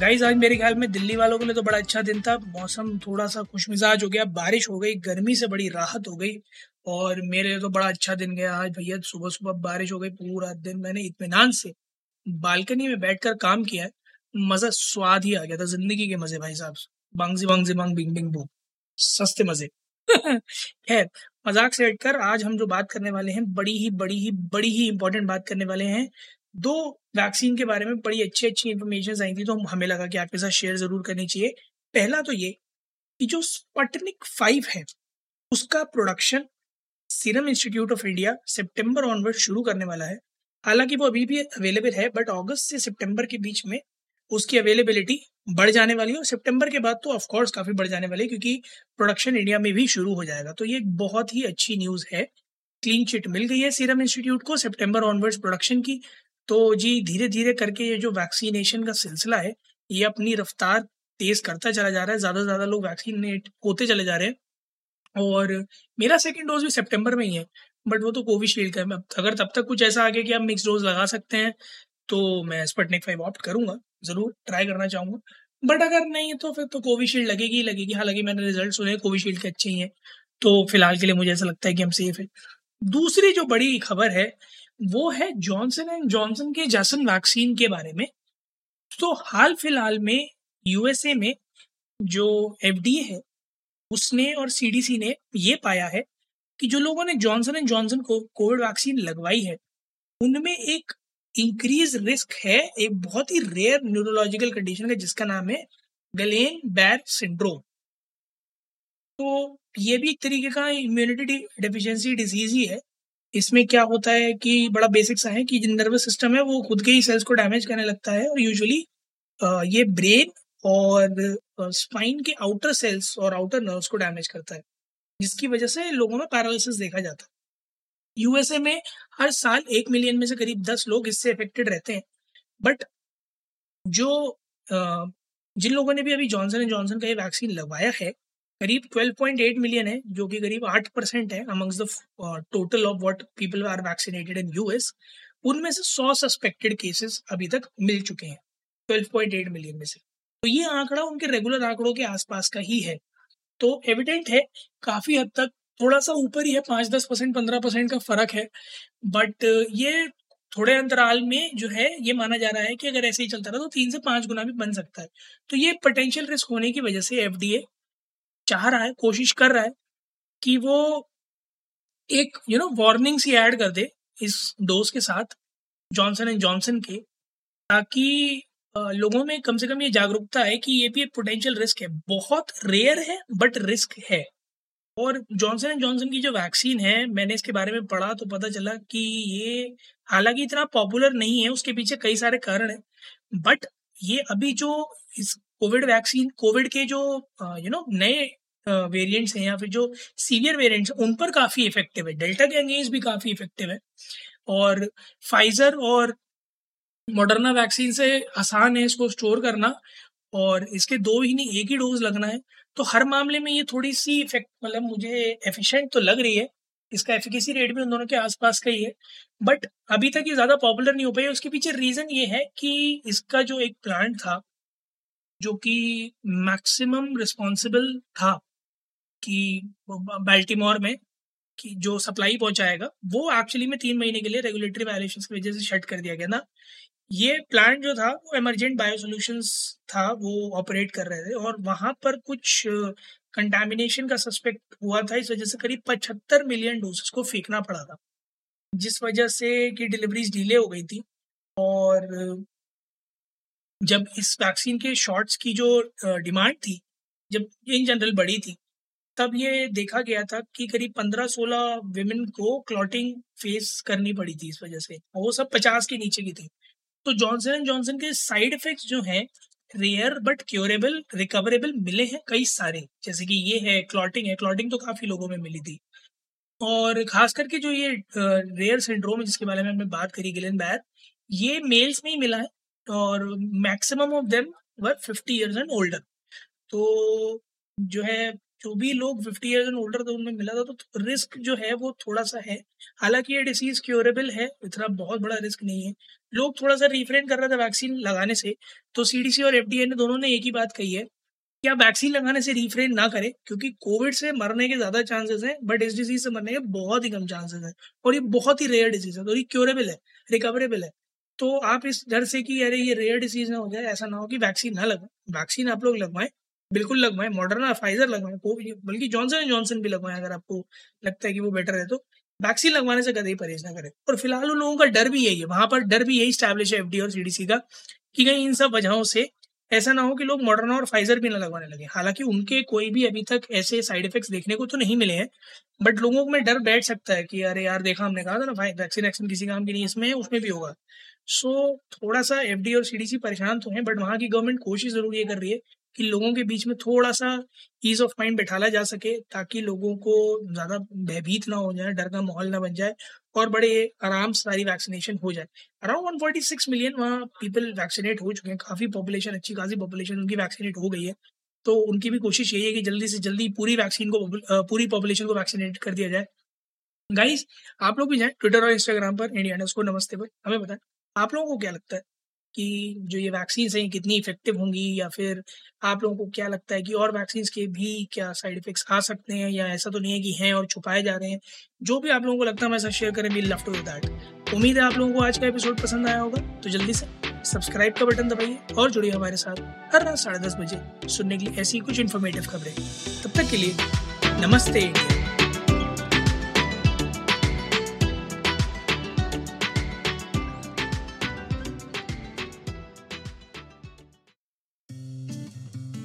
Guys आज मेरे ख्याल में दिल्ली वालों के लिए तो बड़ा अच्छा दिन था। मौसम थोड़ा सा खुशमिजाज हो गया। बारिश हो गई, गर्मी से बड़ी राहत हो गई और मेरे लिए तो बड़ा अच्छा दिन गया। आज भैया सुबह सुबह बारिश हो गई, पूरा दिन मैंने इत्मीनान से बालकनी में बैठकर काम किया है। मज़ा स्वाद ही आ गया था, ज़िंदगी के मज़े भाई साहब। बांगजी बांगजी, बांग, बिंग बिंग बू सस्ते मज़े। खैर, मज़ाक से हटकर आज हम जो बात करने वाले हैं, बड़ी ही बड़ी ही बड़ी ही इंपॉर्टेंट बात करने वाले हैं दो वैक्सीन के बारे में बड़ी अच्छी अच्छी इन्फॉर्मेशन आई थी तो हमें लगा कि आपके साथ शेयर ज़रूर करनी चाहिए। पहला तो ये कि जो स्पटनिक फाइव है, उसका production serum institute of India September onward शुरू करने वाला है। हालाँकि वो अभी भी अवेलेबल है बट अगस्त से सितंबर के बीच में उसकी अवेलेबिलिटी बढ़ जाने वाली है और सितंबर के बाद तो ऑफकोर्स काफ़ी बढ़ जाने वाली है क्योंकि प्रोडक्शन इंडिया में भी शुरू हो जाएगा। तो ये एक बहुत ही अच्छी न्यूज़ है। क्लीन चिट मिल गई है सीरम इंस्टीट्यूट को सितंबर ऑनवर्ड्स प्रोडक्शन की। तो जी धीरे धीरे करके ये जो वैक्सीनेशन का सिलसिला है, ये अपनी रफ्तार तेज करता चला जा रहा है। ज़्यादा से ज़्यादा लोग वैक्सीनेट होते चले जा रहे हैं और मेरा सेकेंड डोज भी सितंबर में ही है बट वो तो कोविशील्ड का है। अगर तब तक कुछ ऐसा आ गया कि आप मिक्स डोज लगा सकते हैं तो मैं स्पटनिक फाइव ऑप्ट करूँगा, ज़रूर ट्राई करना चाहूँगा। बट अगर नहीं तो फिर तो कोविशील्ड लगेगी ही लगेगी। हालाँकि मैंने रिज़ल्ट सुने कोविशील्ड के अच्छे ही हैं तो फ़िलहाल के लिए मुझे ऐसा लगता है कि हम सेफ़ है। दूसरी जो बड़ी खबर है वो है जॉनसन एंड जॉनसन के जैसन वैक्सीन के बारे में। तो हाल फ़िलहाल में यूएसए में जो एफ़ है, उसने और सीडीसी ने ये पाया है कि जो लोगों ने जॉनसन एंड जॉनसन को कोविड वैक्सीन लगवाई है, उनमें एक इंक्रीज रिस्क है, एक बहुत ही रेयर न्यूरोलॉजिकल कंडीशन का जिसका नाम है गलेन बैर सिंड्रोम तो ये भी एक तरीके का इम्यूनिटी डिफिशियंसी डिज़ीज़ ही है। इसमें क्या होता है कि बड़ा बेसिक सा है कि जो नर्वस सिस्टम है, वो खुद के ही सेल्स को डैमेज करने लगता है और यूजुअली ये ब्रेन और स्पाइन के आउटर सेल्स और आउटर नर्व्स को डैमेज करता है, जिसकी वजह से लोगों में पैरालिसिस देखा जाता है। यूएसए में हर साल एक मिलियन में से करीब दस लोग इससे अफेक्टेड रहते हैं बट जो जिन लोगों ने भी अभी जॉनसन एंड जॉनसन का ये वैक्सीन लगवाया है करीब 12.8 मिलियन है, जो कि करीब 8 परसेंट है amongst the total of what people are vaccinated in US उनमें से 100 सस्पेक्टेड केसेस अभी तक मिल चुके हैं 12.8 मिलियन में से। तो ये आंकड़ा उनके रेगुलर आंकड़ों के आसपास का ही है। तो एविडेंट है, काफ़ी हद तक थोड़ा सा ऊपर ही है, पाँच दस परसेंट, पंद्रह परसेंट का फ़र्क है। बट ये थोड़े अंतराल में जो है, ये माना जा रहा है कि अगर ऐसे ही चलता रहा तो तीन से पाँच गुना भी बन सकता है। तो ये पोटेंशियल रिस्क होने की वजह से एफडीए चाह रहा है, कोशिश कर रहा है कि वो एक यू नो वार्निंग सी ऐड कर दे इस डोज के साथ जॉनसन एंड जॉनसन के, ताकि लोगों में कम से कम ये जागरूकता है कि ये भी एक पोटेंशियल रिस्क है। बहुत रेयर है बट रिस्क है। और जॉनसन एंड जॉनसन की जो वैक्सीन है, मैंने इसके बारे में पढ़ा तो पता चला कि ये हालाँकि इतना पॉपुलर नहीं है, उसके पीछे कई सारे कारण है। बट ये अभी जो इस कोविड वैक्सीन, कोविड के जो यू नो नए वेरिएंट्स हैं या फिर जो सीवियर वेरिएंट्स उन पर काफ़ी इफ़ेक्टिव है। डेल्टा के अगेंस्ट भी काफ़ी इफ़ेक्टिव है। और फाइजर और मॉडर्ना वैक्सीन से आसान है इसको स्टोर करना और इसके दो ही नहीं, एक ही डोज लगना है। तो हर मामले में ये थोड़ी सी इफ़ेक्ट मतलब मुझे एफिशिएंट तो लग रही है। इसका एफिकेसी रेट भी उन दोनों के आसपास का ही है। बट अभी तक ये ज़्यादा पॉपुलर नहीं हो पाई उसके पीछे रीज़न ये है कि इसका जो एक प्लांट था जो कि मैक्सिमम रिस्पॉन्सिबल था कि बाल्टीमोर में कि जो सप्लाई पहुंचाएगा, वो एक्चुअली में तीन महीने के लिए रेगुलेटरी वायलेशन की वजह से शट कर दिया गया ना। ये प्लांट जो था, वो एमरजेंट बायो सोल्यूशंस था, वो ऑपरेट कर रहे थे और वहाँ पर कुछ कंटामिनेशन का सस्पेक्ट हुआ था, इस वजह से करीब पचहत्तर मिलियन डोसेस को फेंकना पड़ा था। जिस वजह से कि डिलीवरीज डिले हो गई थी और जब इस वैक्सीन के शॉट्स की जो डिमांड थी, जब इन जनरल बढ़ी थी, तब ये देखा गया था कि करीब पंद्रह सोलह विमेन को क्लॉटिंग फेस करनी पड़ी थी इस वजह से वो सब पचास के नीचे की थी। तो जॉनसन एंड जॉनसन के साइड इफेक्ट्स जो हैं रेयर बट क्योरेबल रिकवरेबल मिले हैं कई सारे, जैसे कि ये है क्लॉटिंग है क्लॉटिंग तो काफ़ी लोगों में मिली थी। और खास करके जो ये रेयर सिंड्रोम है जिसके बारे में हमने बात करी गिलन बैर ये मेल्स में ही मिला है और maximum of them were fifty years and older तो जो है, जो भी लोग फिफ्टी ईयर्स एंड ओल्डर तो उनमें मिला था तो रिस्क जो है, वो थोड़ा सा है। हालाँकि ये डिसीज क्योरेबल है, इतना बहुत बड़ा रिस्क नहीं है। लोग थोड़ा सा रिफ्रेन कर रहे थे वैक्सीन लगाने से तो सीडीसी और एफडीए ने दोनों ने एक ही बात कही है कि आप वैक्सीन लगाने से रिफ्रेन ना करें, क्योंकि कोविड से मरने के ज़्यादा चांसेस हैं बट इस डिज़ीज़ से मरने के बहुत ही कम चांसेस हैं। और ये बहुत ही रेयर डिज़ीज़ है और ये क्योरेबल है रिकवरेबल है। तो आप इस डर से कि, अरे, ये रेयर डिसीज ना हो जाए, ऐसा ना हो कि वैक्सीन ना लगवाए। वैक्सीन आप लोग लगवाएँ, बिल्कुल लगवाएँ मॉडर्ना फाइजर लगवाएँ बल्कि जॉनसन एंड जॉनसन भी लगवाएँ, अगर आपको लगता है कि वो बेटर है तो वैक्सीन लगवाने से कदम परहेज ना करें। और फ़िलहाल उन लोगों का डर भी यही है, वहाँ पर डर भी यही स्टैब्लिश है एफडी और सीडीसी का, कि कहीं इन सब वजहों से ऐसा ना हो कि लोग मॉडर्ना और फाइजर भी ना लगवाने लगे। हालाँकि उनके कोई भी अभी तक ऐसे साइड इफेक्ट्स देखने को तो नहीं मिले हैं बट लोगों में डर बैठ सकता है कि अरे यार देखा हमने कहा था ना भाई वैक्सीन वैक्सीन किसी काम की नहीं इसमें उसमें भी होगा। सो so, थोड़ा सा एफडी और सीडीसी परेशान तो है बट वहाँ की गवर्नमेंट कोशिश ज़रूर ये कर रही है कि लोगों के बीच में थोड़ा सा ईज ऑफ़ माइंड बैठाला जा सके, ताकि लोगों को ज़्यादा भयभीत ना हो जाए, डर का माहौल ना बन जाए और बड़े आराम से सारी वैक्सीनेशन हो जाए। Around one forty six million वहाँ पीपल वैक्सीनेट हो चुके हैं। काफ़ी पॉपुलेशन अच्छी खासी पॉपुलेशन उनकी वैक्सीनेट हो गई है। तो उनकी भी कोशिश यही है कि जल्दी से जल्दी पूरी वैक्सीन को पूरी पॉपुलेशन को वैक्सीनेट कर दिया जाए। गाइस आप लोग भी जाएँ ट्विटर और इंस्टाग्राम पर इंडिया नमस्ते पर। हमें बताएँ, आप लोगों को क्या लगता है? कि जो ये वैक्सीन हैं कितनी इफ़ेक्टिव होंगी या फिर आप लोगों को क्या लगता है कि और वैक्सीन के भी क्या साइड इफेक्ट्स आ सकते हैं या ऐसा तो नहीं है कि हैं और छुपाए जा रहे हैं? जो भी आप लोगों को लगता है, मैं शेयर करें वी लव टू दैट उम्मीद है आप लोगों को आज का एपिसोड पसंद आया होगा तो जल्दी से सब्सक्राइब का बटन दबाइए और जुड़िए हमारे साथ हर रात साढ़े दस बजे सुनने के लिए ऐसी कुछ इन्फॉर्मेटिव खबरें। तब तक के लिए नमस्ते।